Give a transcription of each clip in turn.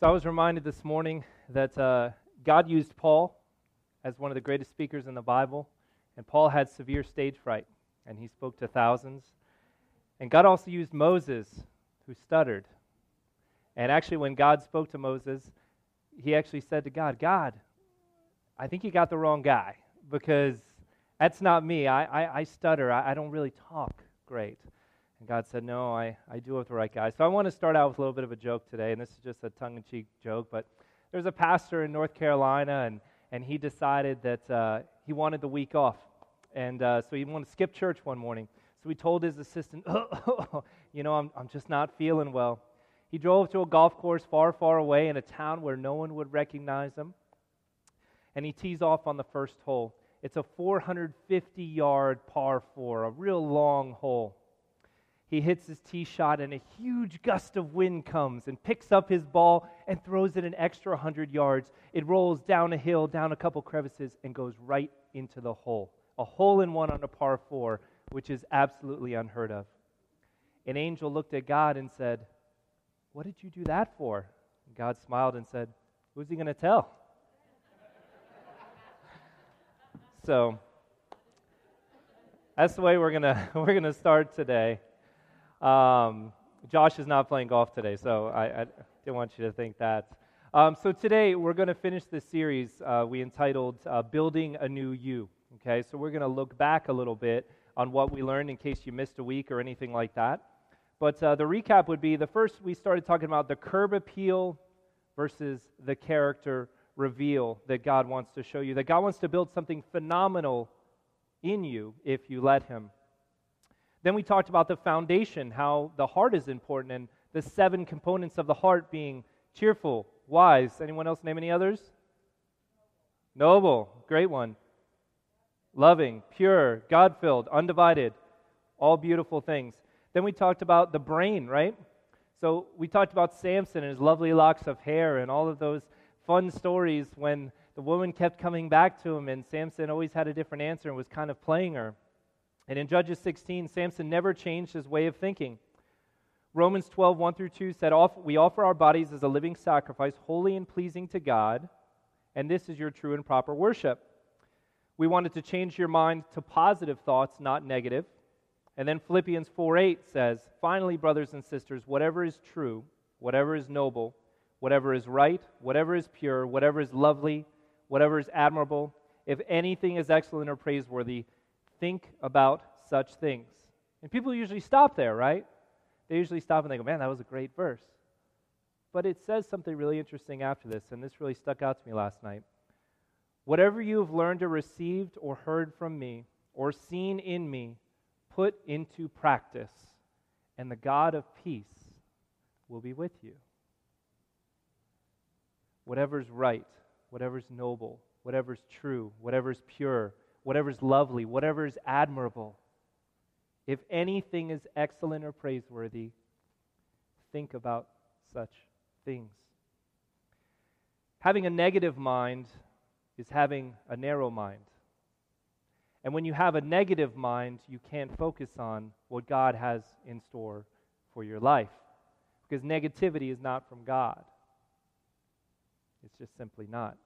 So I was reminded this morning that uh, God used Paul as one of the greatest speakers in the Bible, and Paul had severe stage fright, and he spoke to thousands. And God also used Moses, who stuttered. And actually, when God spoke to Moses, he actually said to God, God, I think you got the wrong guy because that's not me. I, I, I stutter. I, I don't really talk great. And God said, No, I, I do with the right guy. So I want to start out with a little bit of a joke today, and this is just a tongue in cheek joke. But there's a pastor in North Carolina, and, and he decided that uh, he wanted the week off. And uh, so he wanted to skip church one morning. So he told his assistant, You know, I'm, I'm just not feeling well. He drove to a golf course far, far away in a town where no one would recognize him. And he tees off on the first hole. It's a 450 yard par four, a real long hole. He hits his tee shot, and a huge gust of wind comes and picks up his ball and throws it an extra 100 yards. It rolls down a hill, down a couple crevices, and goes right into the hole. A hole in one on a par four, which is absolutely unheard of. An angel looked at God and said, What did you do that for? And God smiled and said, Who's he going to tell? so, that's the way we're going we're gonna start today. Um, Josh is not playing golf today, so I, I didn't want you to think that. Um, so today we're going to finish this series uh, we entitled uh, Building a New You. Okay, so we're going to look back a little bit on what we learned in case you missed a week or anything like that. But uh, the recap would be the first we started talking about the curb appeal versus the character reveal that God wants to show you. That God wants to build something phenomenal in you if you let Him. Then we talked about the foundation, how the heart is important, and the seven components of the heart being cheerful, wise. Anyone else name any others? Noble, great one. Loving, pure, God filled, undivided, all beautiful things. Then we talked about the brain, right? So we talked about Samson and his lovely locks of hair and all of those fun stories when the woman kept coming back to him and Samson always had a different answer and was kind of playing her. And in Judges 16, Samson never changed his way of thinking. Romans 12, 1 through 2 said, We offer our bodies as a living sacrifice, holy and pleasing to God, and this is your true and proper worship. We wanted to change your mind to positive thoughts, not negative. And then Philippians 4 8 says, Finally, brothers and sisters, whatever is true, whatever is noble, whatever is right, whatever is pure, whatever is lovely, whatever is admirable, if anything is excellent or praiseworthy, think about such things. And people usually stop there, right? They usually stop and they go, man, that was a great verse. But it says something really interesting after this, and this really stuck out to me last night. Whatever you have learned or received or heard from me or seen in me, put into practice, and the God of peace will be with you. Whatever's right, whatever's noble, whatever's true, whatever's pure, whatever is lovely, whatever is admirable, if anything is excellent or praiseworthy, think about such things. Having a negative mind is having a narrow mind. And when you have a negative mind, you can't focus on what God has in store for your life. Because negativity is not from God, it's just simply not.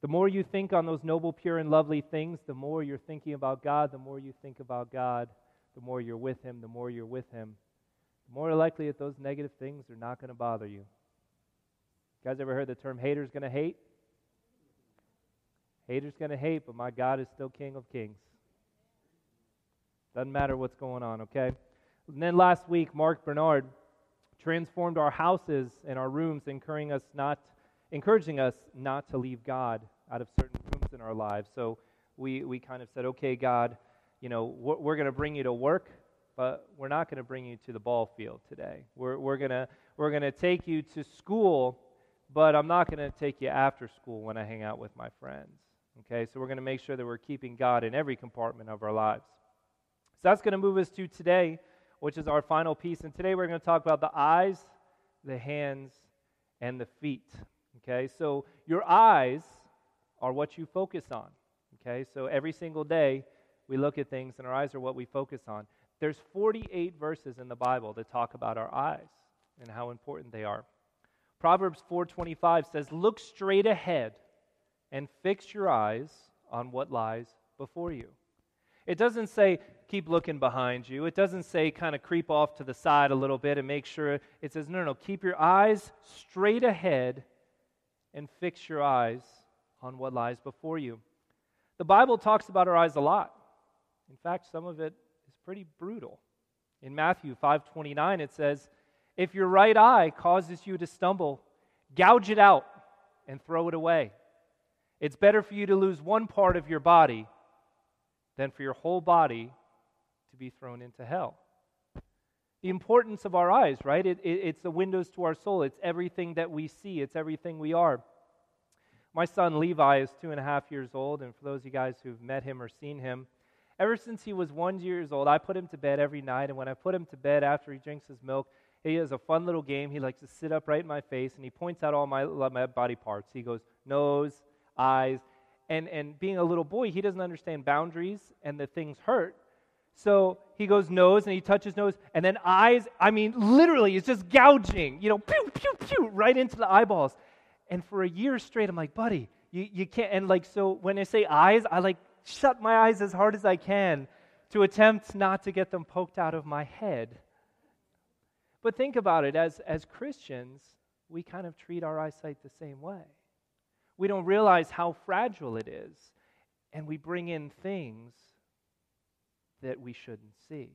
The more you think on those noble, pure, and lovely things, the more you're thinking about God. The more you think about God, the more you're with Him. The more you're with Him, the more likely that those negative things are not going to bother you. You guys ever heard the term haters going to hate? Haters going to hate, but my God is still King of Kings. Doesn't matter what's going on, okay? And then last week, Mark Bernard transformed our houses and our rooms, encouraging us not encouraging us not to leave God out of certain rooms in our lives. So we, we kind of said, okay, God, you know, we're, we're going to bring you to work, but we're not going to bring you to the ball field today. We're, we're going we're to take you to school, but I'm not going to take you after school when I hang out with my friends. Okay, so we're going to make sure that we're keeping God in every compartment of our lives. So that's going to move us to today, which is our final piece. And today we're going to talk about the eyes, the hands, and the feet. Okay, so your eyes are what you focus on. Okay, so every single day we look at things and our eyes are what we focus on. There's 48 verses in the Bible that talk about our eyes and how important they are. Proverbs 4:25 says, "Look straight ahead and fix your eyes on what lies before you." It doesn't say keep looking behind you. It doesn't say kind of creep off to the side a little bit and make sure. It says, no, no, no. Keep your eyes straight ahead and fix your eyes on what lies before you. The Bible talks about our eyes a lot. In fact, some of it is pretty brutal. In Matthew 5:29 it says, "If your right eye causes you to stumble, gouge it out and throw it away. It's better for you to lose one part of your body than for your whole body to be thrown into hell. The importance of our eyes, right? It, it, it's the windows to our soul. It's everything that we see, it's everything we are. My son Levi is two and a half years old, and for those of you guys who've met him or seen him, ever since he was one years old, I put him to bed every night, and when I put him to bed after he drinks his milk, he has a fun little game. He likes to sit up right in my face, and he points out all my, my body parts. He goes, nose, eyes, and, and being a little boy, he doesn't understand boundaries and that things hurt. So he goes nose and he touches nose, and then eyes. I mean, literally, it's just gouging, you know, pew, pew, pew, right into the eyeballs. And for a year straight, I'm like, buddy, you, you can't. And like, so when I say eyes, I like shut my eyes as hard as I can to attempt not to get them poked out of my head. But think about it as, as Christians, we kind of treat our eyesight the same way we don't realize how fragile it is, and we bring in things that we shouldn't see.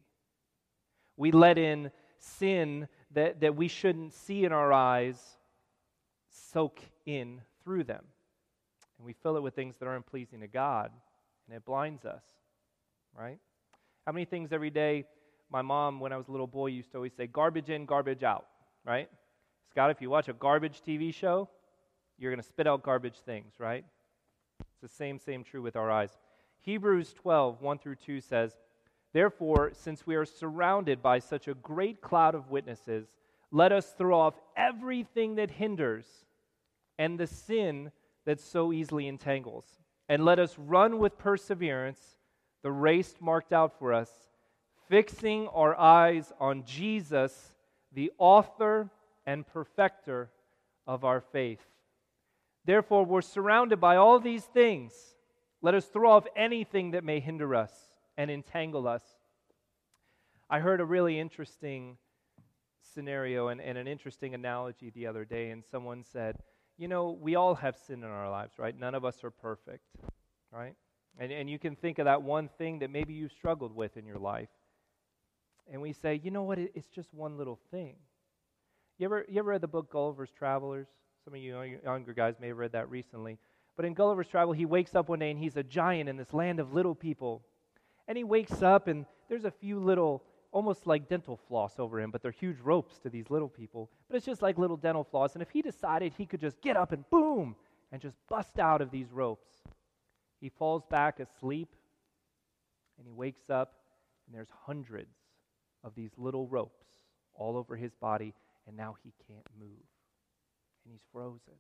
We let in sin that, that we shouldn't see in our eyes soak in through them. And we fill it with things that aren't pleasing to God, and it blinds us, right? How many things every day my mom, when I was a little boy, used to always say, garbage in, garbage out, right? Scott, if you watch a garbage TV show, you're going to spit out garbage things, right? It's the same, same true with our eyes. Hebrews 12, 1 through 2 says, Therefore, since we are surrounded by such a great cloud of witnesses, let us throw off everything that hinders and the sin that so easily entangles. And let us run with perseverance the race marked out for us, fixing our eyes on Jesus, the author and perfecter of our faith. Therefore, we're surrounded by all these things. Let us throw off anything that may hinder us and entangle us. I heard a really interesting scenario and, and, an interesting analogy the other day, and someone said, You know, we all have sin in our lives, right? None of us are perfect, right? And, and you can think of that one thing that maybe you've struggled with in your life. And we say, You know what? It, it's just one little thing. You ever, you ever read the book Gulliver's Travelers? Some of you younger guys may have read that recently. But in Gulliver's Travel, he wakes up one day and he's a giant in this land of little people. And he wakes up and there's a few little, almost like dental floss over him, but they're huge ropes to these little people. But it's just like little dental floss. And if he decided he could just get up and boom, and just bust out of these ropes, he falls back asleep and he wakes up and there's hundreds of these little ropes all over his body, and now he can't move and he's frozen.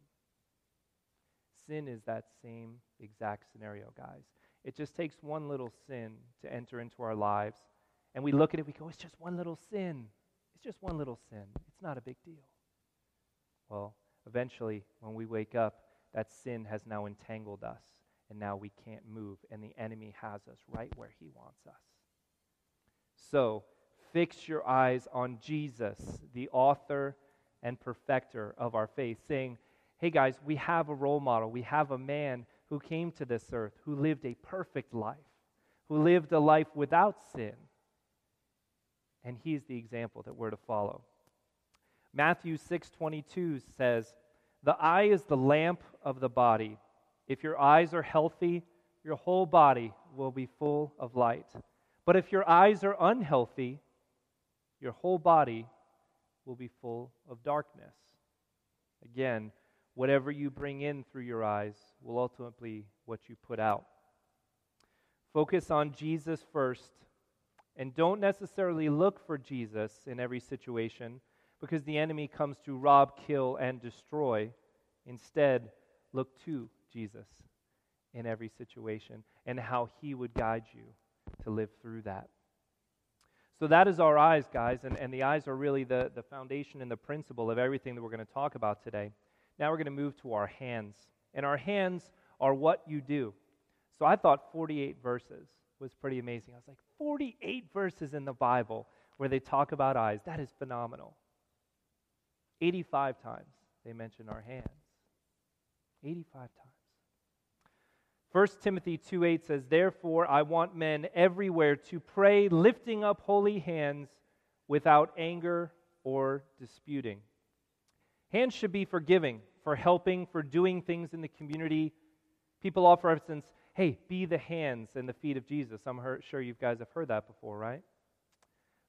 Sin is that same exact scenario, guys. It just takes one little sin to enter into our lives, and we look at it, we go, it's just one little sin. It's just one little sin. It's not a big deal. Well, eventually, when we wake up, that sin has now entangled us, and now we can't move, and the enemy has us right where he wants us. So, fix your eyes on Jesus, the author and perfecter of our faith, saying, Hey guys, we have a role model. We have a man who came to this earth, who lived a perfect life, who lived a life without sin. And he's the example that we're to follow. Matthew 6:22 says, "The eye is the lamp of the body. If your eyes are healthy, your whole body will be full of light. But if your eyes are unhealthy, your whole body will be full of darkness. Again, whatever you bring in through your eyes will ultimately what you put out. Focus on Jesus first, and don't necessarily look for Jesus in every situation because the enemy comes to rob, kill, and destroy. Instead, look to Jesus in every situation and how he would guide you to live through that. So that is our eyes, guys, and, and the eyes are really the, the foundation and the principle of everything that we're going to talk about today. Now we're going to move to our hands. And our hands are what you do. So I thought 48 verses was pretty amazing. I was like, 48 verses in the Bible where they talk about eyes. That is phenomenal. 85 times they mention our hands. 85 times. 1 Timothy 2:8 says, "Therefore I want men everywhere to pray lifting up holy hands without anger or disputing." Hands should be for giving, for helping, for doing things in the community. People offer, for instance, hey, be the hands and the feet of Jesus. I'm sure you guys have heard that before, right?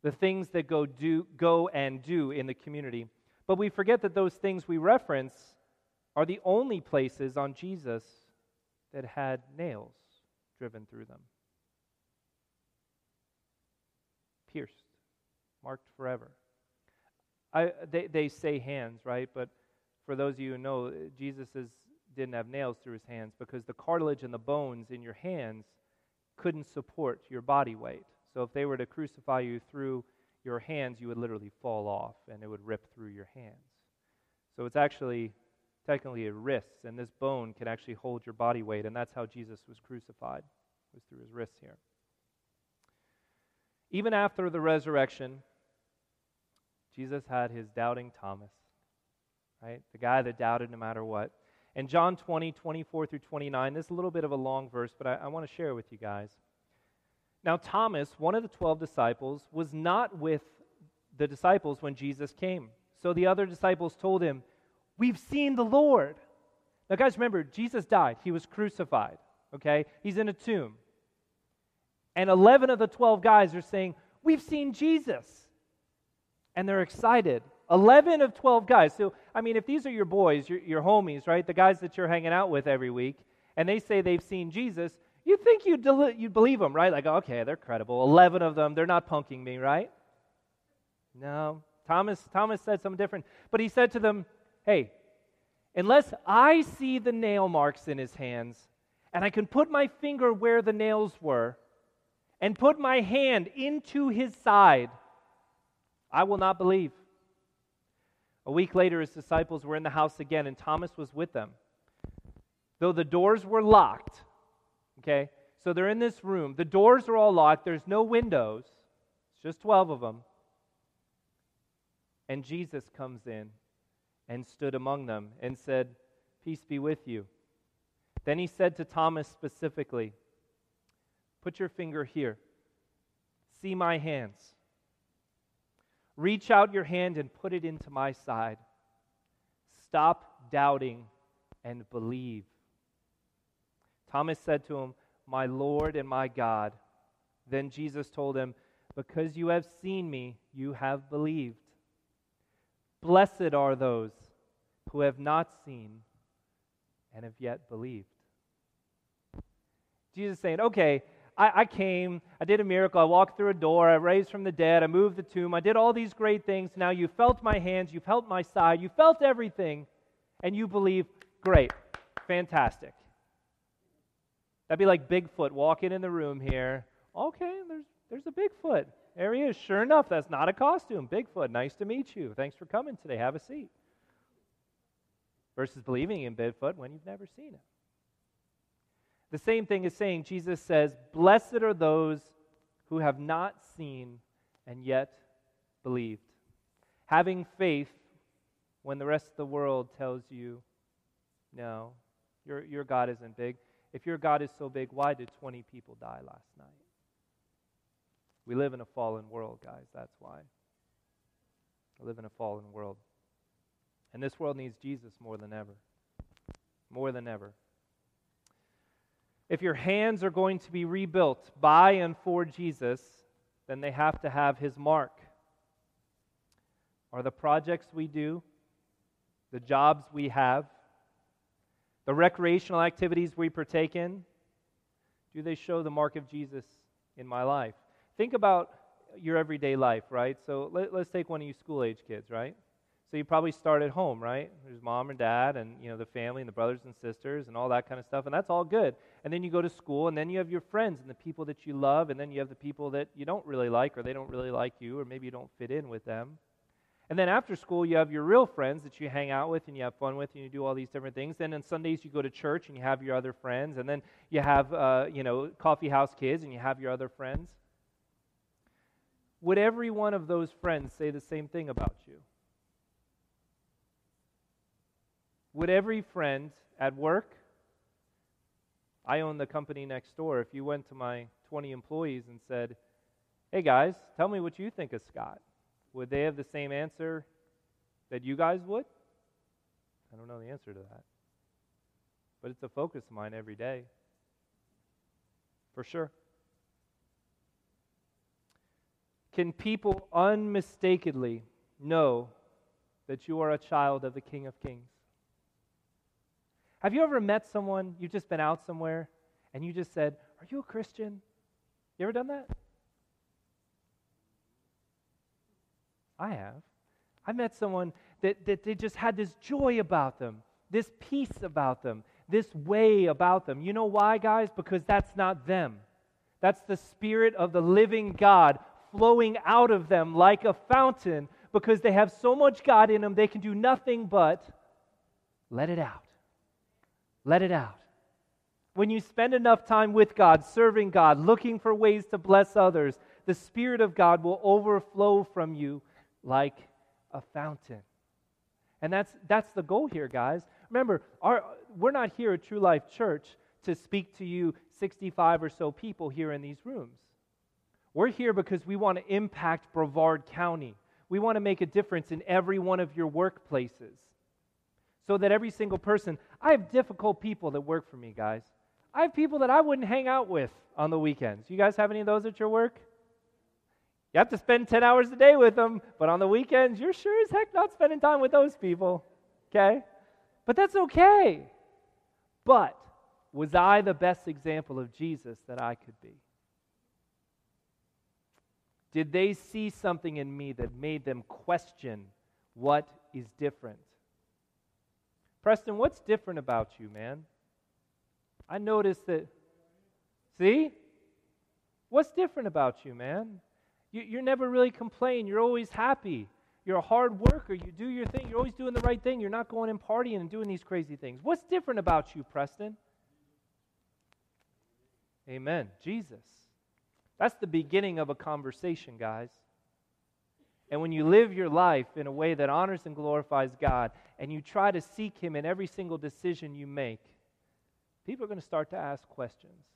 The things that go, do, go and do in the community. But we forget that those things we reference are the only places on Jesus that had nails driven through them. Pierced, marked forever. I, they, they say hands, right? But for those of you who know, Jesus is, didn't have nails through his hands because the cartilage and the bones in your hands couldn't support your body weight. So if they were to crucify you through your hands, you would literally fall off and it would rip through your hands. So it's actually technically a wrists, and this bone can actually hold your body weight, and that's how Jesus was crucified, was through his wrists here. Even after the resurrection, Jesus had his doubting Thomas, right? The guy that doubted no matter what. And John 20, 24 through 29, this is a little bit of a long verse, but I, I want to share it with you guys. Now, Thomas, one of the 12 disciples, was not with the disciples when Jesus came. So the other disciples told him, We've seen the Lord. Now, guys, remember, Jesus died. He was crucified, okay? He's in a tomb. And 11 of the 12 guys are saying, We've seen Jesus and they're excited. 11 of 12 guys. So, I mean, if these are your boys, your, your homies, right, the guys that you're hanging out with every week, and they say they've seen Jesus, you think you'd, you'd believe them, right? Like, okay, they're credible. 11 of them, they're not punking me, right? No. Thomas, Thomas said something different. But he said to them, hey, unless I see the nail marks in his hands, and I can put my finger where the nails were, and put my hand into his side, I will not believe. A week later, his disciples were in the house again, and Thomas was with them. Though the doors were locked, okay, so they're in this room. The doors are all locked, there's no windows, it's just 12 of them. And Jesus comes in and stood among them and said, Peace be with you. Then he said to Thomas specifically, Put your finger here. See my hands. Reach out your hand and put it into my side. Stop doubting and believe. Thomas said to him, My Lord and my God. Then Jesus told him, Because you have seen me, you have believed. Blessed are those who have not seen and have yet believed. Jesus saying, Okay, I, I, came, I did a miracle, I walked through a door, I raised from the dead, I moved the tomb, I did all these great things. Now you felt my hands, you felt my side, you felt everything, and you believe, great, fantastic. That'd be like Bigfoot walking in the room here. Okay, there's, there's a Bigfoot. There he is. Sure enough, that's not a costume. Bigfoot, nice to meet you. Thanks for coming today. Have a seat. Versus believing in Bigfoot when you've never seen him. The same thing is saying, Jesus says, Blessed are those who have not seen and yet believed. Having faith when the rest of the world tells you, no, your, your God isn't big. If your God is so big, why did 20 people die last night? We live in a fallen world, guys. That's why. We live in a fallen world. And this world needs Jesus more than ever. More than ever. If your hands are going to be rebuilt by and for Jesus, then they have to have his mark. Are the projects we do, the jobs we have, the recreational activities we partake in, do they show the mark of Jesus in my life? Think about your everyday life, right? So let, us take one of you school age kids, right? So you probably start at home, right? There's mom and dad and you know the family and the brothers and sisters and all that kind of stuff, and that's all good. And then you go to school, and then you have your friends and the people that you love, and then you have the people that you don't really like or they don't really like you, or maybe you don't fit in with them. And then after school, you have your real friends that you hang out with and you have fun with and you do all these different things. Then on Sundays, you go to church and you have your other friends. And then you have, uh, you know, coffee house kids and you have your other friends. Would every one of those friends say the same thing about you? Would every friend at work, I own the company next door, if you went to my 20 employees and said, hey guys, tell me what you think of Scott, would they have the same answer that you guys would? I don't know the answer to that. But it's a focus of mine every day. For sure. Can people unmistakably know that you are a child of the King of Kings? Have you ever met someone, you've just been out somewhere, and you just said, Are you a Christian? You ever done that? I have. I met someone that, that they just had this joy about them, this peace about them, this way about them. You know why, guys? Because that's not them. That's the Spirit of the living God flowing out of them like a fountain because they have so much God in them, they can do nothing but let it out. Let it out. When you spend enough time with God, serving God, looking for ways to bless others, the Spirit of God will overflow from you like a fountain. And that's, that's the goal here, guys. Remember, our, we're not here at True Life Church to speak to you 65 or so people here in these rooms. We're here because we want to impact Brevard County. We want to make a difference in every one of your workplaces so that every single person, I have difficult people that work for me, guys. I have people that I wouldn't hang out with on the weekends. You guys have any of those at your work? You have to spend 10 hours a day with them, but on the weekends, you're sure as heck not spending time with those people. Okay? But that's okay. But was I the best example of Jesus that I could be? Did they see something in me that made them question what is different? Preston, what's different about you, man? I noticed that. See? What's different about you, man? You, you're never really complaining. You're always happy. You're a hard worker. You do your thing. You're always doing the right thing. You're not going and partying and doing these crazy things. What's different about you, Preston? Amen. Jesus. That's the beginning of a conversation, guys. And when you live your life in a way that honors and glorifies God, and you try to seek Him in every single decision you make, people are going to start to ask questions.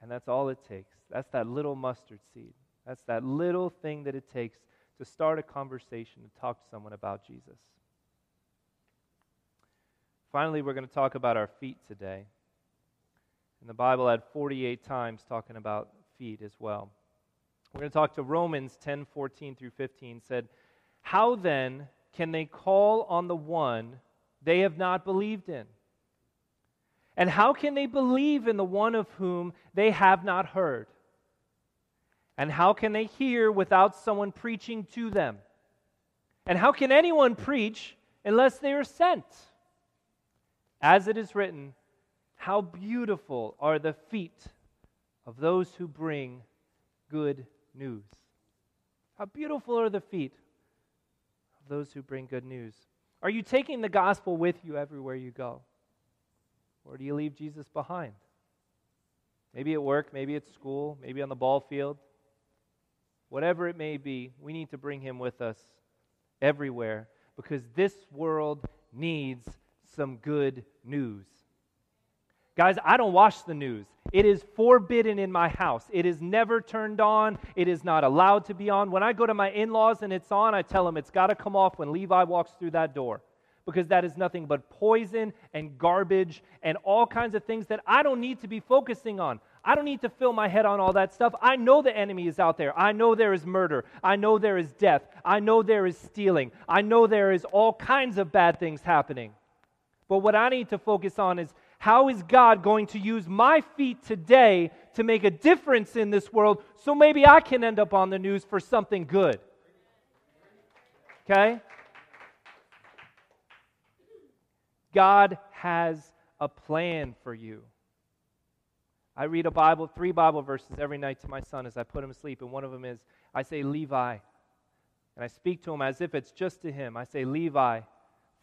And that's all it takes. That's that little mustard seed. That's that little thing that it takes to start a conversation, to talk to someone about Jesus. Finally, we're going to talk about our feet today. And the Bible had 48 times talking about feet as well. We're going to talk to Romans 10 14 through 15. Said, How then can they call on the one they have not believed in? And how can they believe in the one of whom they have not heard? And how can they hear without someone preaching to them? And how can anyone preach unless they are sent? As it is written, How beautiful are the feet of those who bring good news. How beautiful are the feet of those who bring good news. Are you taking the gospel with you everywhere you go? Or do you leave Jesus behind? Maybe at work, maybe at school, maybe on the ball field. Whatever it may be, we need to bring him with us everywhere because this world needs some good news. Guys, I don't watch the news. It is forbidden in my house. It is never turned on. It is not allowed to be on. When I go to my in laws and it's on, I tell them it's got to come off when Levi walks through that door because that is nothing but poison and garbage and all kinds of things that I don't need to be focusing on. I don't need to fill my head on all that stuff. I know the enemy is out there. I know there is murder. I know there is death. I know there is stealing. I know there is all kinds of bad things happening. But what I need to focus on is how is God going to use my feet today to make a difference in this world so maybe I can end up on the news for something good? Okay? God has a plan for you. I read a Bible, three Bible verses every night to my son as I put him to sleep, and one of them is I say, Levi. And I speak to him as if it's just to him. I say, Levi,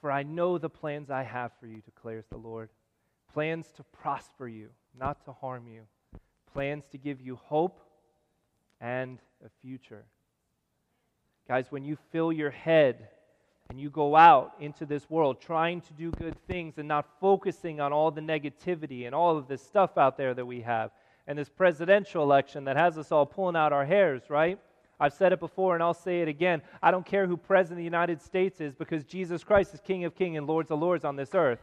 for I know the plans I have for you, declares the Lord. Plans to prosper you, not to harm you. Plans to give you hope and a future. Guys, when you fill your head and you go out into this world trying to do good things and not focusing on all the negativity and all of this stuff out there that we have, and this presidential election that has us all pulling out our hairs, right? I've said it before and I'll say it again. I don't care who president of the United States is because Jesus Christ is King of kings and Lords of lords on this earth.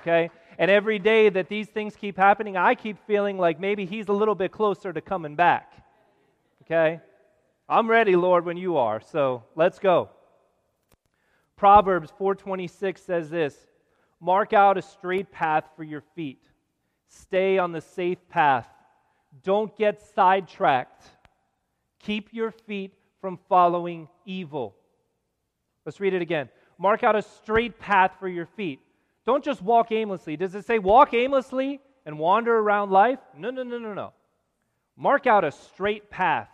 Okay? And every day that these things keep happening, I keep feeling like maybe he's a little bit closer to coming back. Okay? I'm ready, Lord, when you are. So, let's go. Proverbs 4:26 says this, "Mark out a straight path for your feet. Stay on the safe path. Don't get sidetracked. Keep your feet from following evil." Let's read it again. Mark out a straight path for your feet. Don't just walk aimlessly. Does it say walk aimlessly and wander around life? No, no, no, no, no. Mark out a straight path.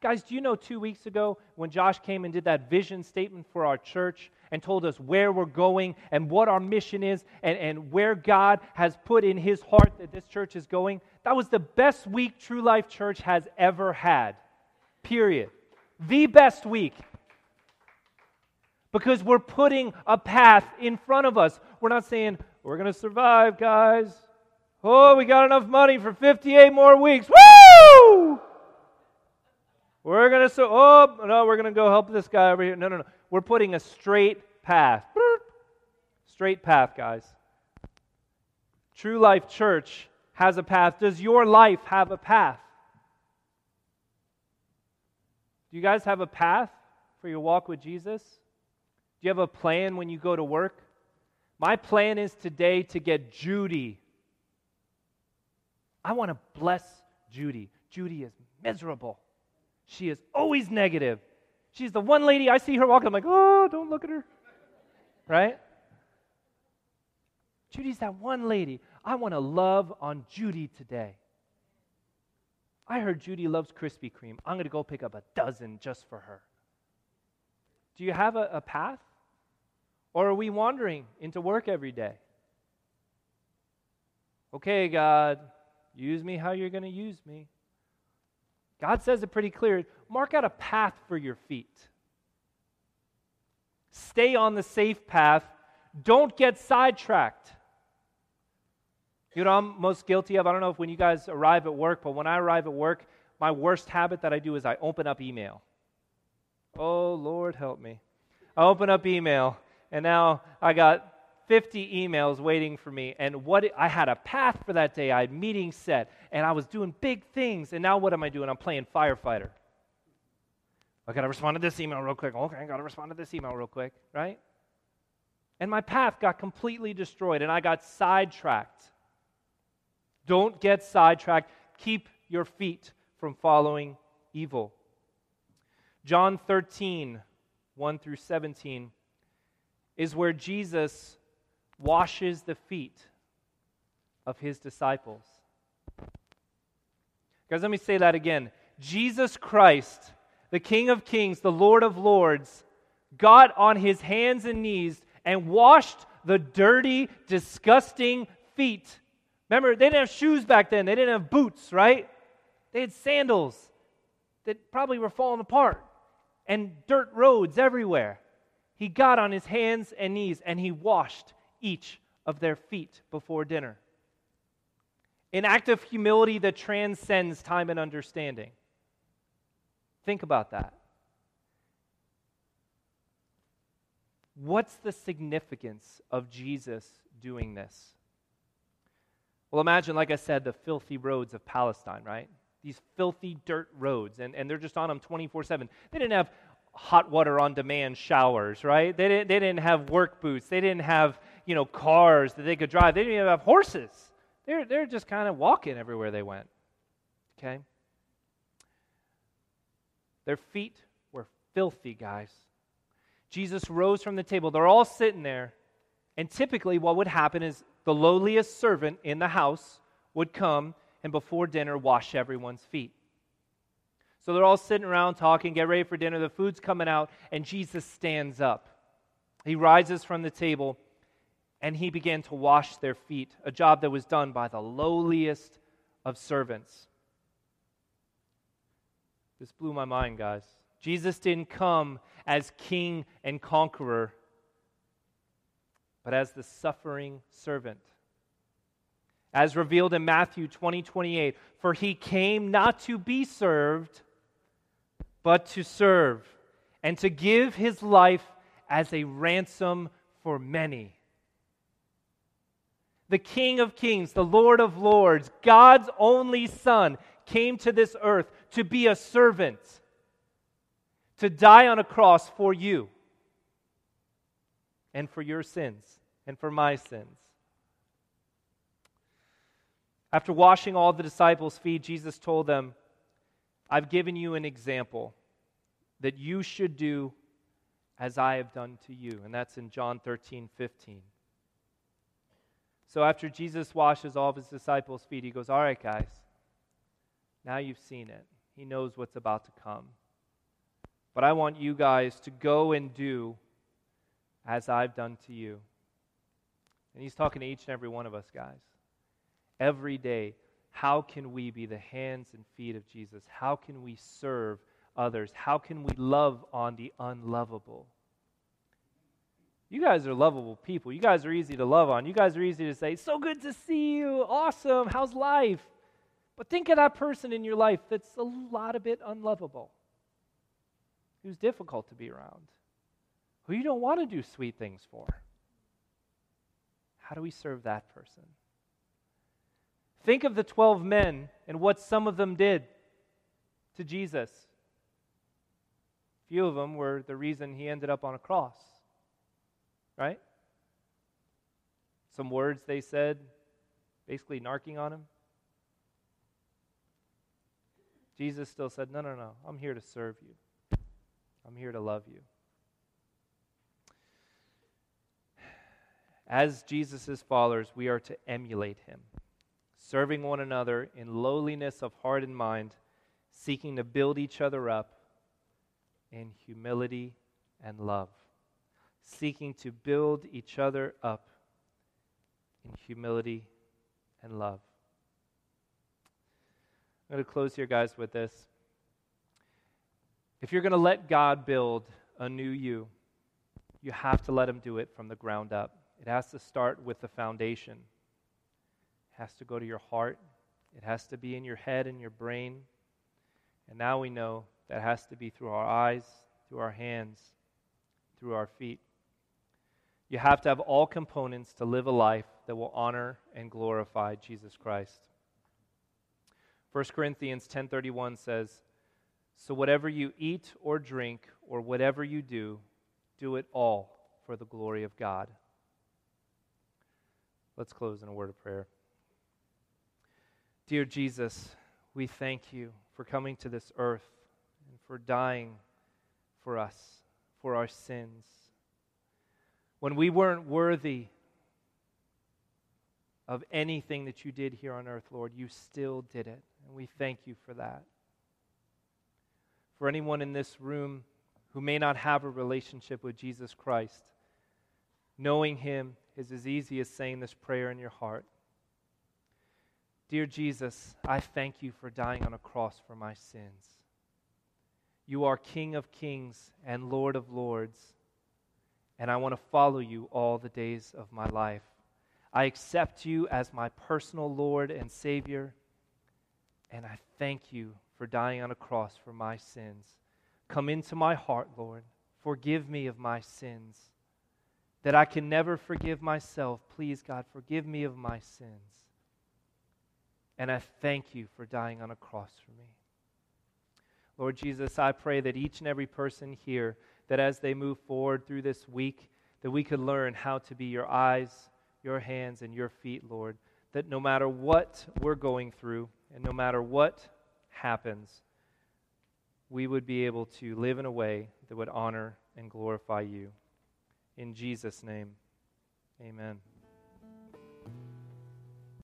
Guys, do you know two weeks ago when Josh came and did that vision statement for our church and told us where we're going and what our mission is and, and where God has put in his heart that this church is going? That was the best week True Life Church has ever had. Period. The best week. Because we're putting a path in front of us. We're not saying, we're going to survive, guys. Oh, we got enough money for 58 more weeks. Woo! We're going to, so, oh, no, we're going to go help this guy over here. No, no, no. We're putting a straight path. Straight path, guys. True Life Church has a path. Does your life have a path? Do you guys have a path for your walk with Jesus? Do you have a plan when you go to work? My plan is today to get Judy. I want to bless Judy. Judy is miserable. She is always negative. She's the one lady I see her walking, I'm like, oh, don't look at her. Right? Judy's that one lady. I want to love on Judy today. I heard Judy loves Krispy Kreme. I'm going to go pick up a dozen just for her. Do you have a, a path? Or are we wandering into work every day? Okay, God, use me how you're going to use me. God says it pretty clear. Mark out a path for your feet. Stay on the safe path. Don't get sidetracked. You know, I'm most guilty of, I don't know if when you guys arrive at work, but when I arrive at work, my worst habit that I do is I open up email. Oh, Lord, help me. I open up email, and now I got 50 emails waiting for me. And what I had a path for that day. I had meetings set, and I was doing big things. And now what am I doing? I'm playing firefighter. I got to respond to this email real quick. Okay, I got to respond to this email real quick, right? And my path got completely destroyed, and I got sidetracked. Don't get sidetracked. Keep your feet from following evil. John 13, 1 through 17, is where Jesus washes the feet of his disciples. Guys, let me say that again. Jesus Christ, the King of Kings, the Lord of Lords, got on his hands and knees and washed the dirty, disgusting feet. Remember, they didn't have shoes back then, they didn't have boots, right? They had sandals that probably were falling apart and dirt roads everywhere. He got on his hands and knees and he washed each of their feet before dinner. An act of humility that transcends time and understanding. Think about that. What's the significance of Jesus doing this? Well, imagine, like I said, the filthy roads of Palestine, right? These filthy dirt roads, and, and they're just on them 24 7. They didn't have hot water on demand showers, right? They didn't, they didn't have work boots. They didn't have, you know, cars that they could drive. They didn't even have horses. They're, they're just kind of walking everywhere they went. Okay? Their feet were filthy, guys. Jesus rose from the table. They're all sitting there, And typically, what would happen is the lowliest servant in the house would come and before dinner wash everyone's feet. So they're all sitting around talking, get ready for dinner. The food's coming out, and Jesus stands up. He rises from the table and he began to wash their feet, a job that was done by the lowliest of servants. This blew my mind, guys. Jesus didn't come as king and conqueror, but as the suffering servant. As revealed in Matthew 20 28, for he came not to be served, but to serve, and to give his life as a ransom for many. The King of Kings, the Lord of Lords, God's only Son, came to this earth to be a servant, to die on a cross for you and for your sins and for my sins. After washing all the disciples' feet, Jesus told them, I've given you an example that you should do as I have done to you. And that's in John 13, 15. So after Jesus washes all of his disciples' feet, he goes, All right, guys, now you've seen it. He knows what's about to come. But I want you guys to go and do as I've done to you. And he's talking to each and every one of us, guys. Every day, how can we be the hands and feet of Jesus? How can we serve others? How can we love on the unlovable? You guys are lovable people. You guys are easy to love on. You guys are easy to say, So good to see you. Awesome. How's life? But think of that person in your life that's a lot a bit unlovable, who's difficult to be around, who you don't want to do sweet things for. How do we serve that person? Think of the 12 men and what some of them did to Jesus. Few of them were the reason he ended up on a cross right? Some words they said, basically narking on him. Jesus still said, No, no, no, I'm here to serve you, I'm here to love you. As Jesus' followers, we are to emulate him, serving one another in lowliness of heart and mind, seeking to build each other up in humility and love seeking to build each other up in humility and love. I'm going to close here, guys, with this. If you're going to let God build a new you, you have to let Him do it from the ground up. It has to start with the foundation, it has to go to your heart, it has to be in your head and your brain. And now we know that has to be through our eyes, through our hands, through our feet. You have to have all components to live a life that will honor and glorify Jesus Christ. 1 Corinthians 10:31 says, "So whatever you eat or drink or whatever you do, do it all for the glory of God." Let's close in a word of prayer. Dear Jesus, we thank you for coming to this earth for dying for us, for our sins when we weren't worthy of anything that you did here on earth, Lord, you still did it. And we thank you for that. For anyone in this room who may not have a relationship with Jesus Christ, knowing him is as easy as saying this prayer in your heart. Dear Jesus, I thank you for dying on a cross for my sins. You are King of kings and Lord of lords and I want to follow you all the days of my life. I accept you as my personal Lord and Savior, and I thank you for dying on a cross for my sins. Come into my heart, Lord. Forgive me of my sins. That I can never forgive myself. Please, God, forgive me of my sins. And I thank you for dying on a cross for me. Lord Jesus, I pray that each and every person here that as they move forward through this week, that we could learn how to be your eyes, your hands, and your feet, Lord. That no matter what we're going through and no matter what happens, we would be able to live in a way that would honor and glorify you. In Jesus' name, Amen.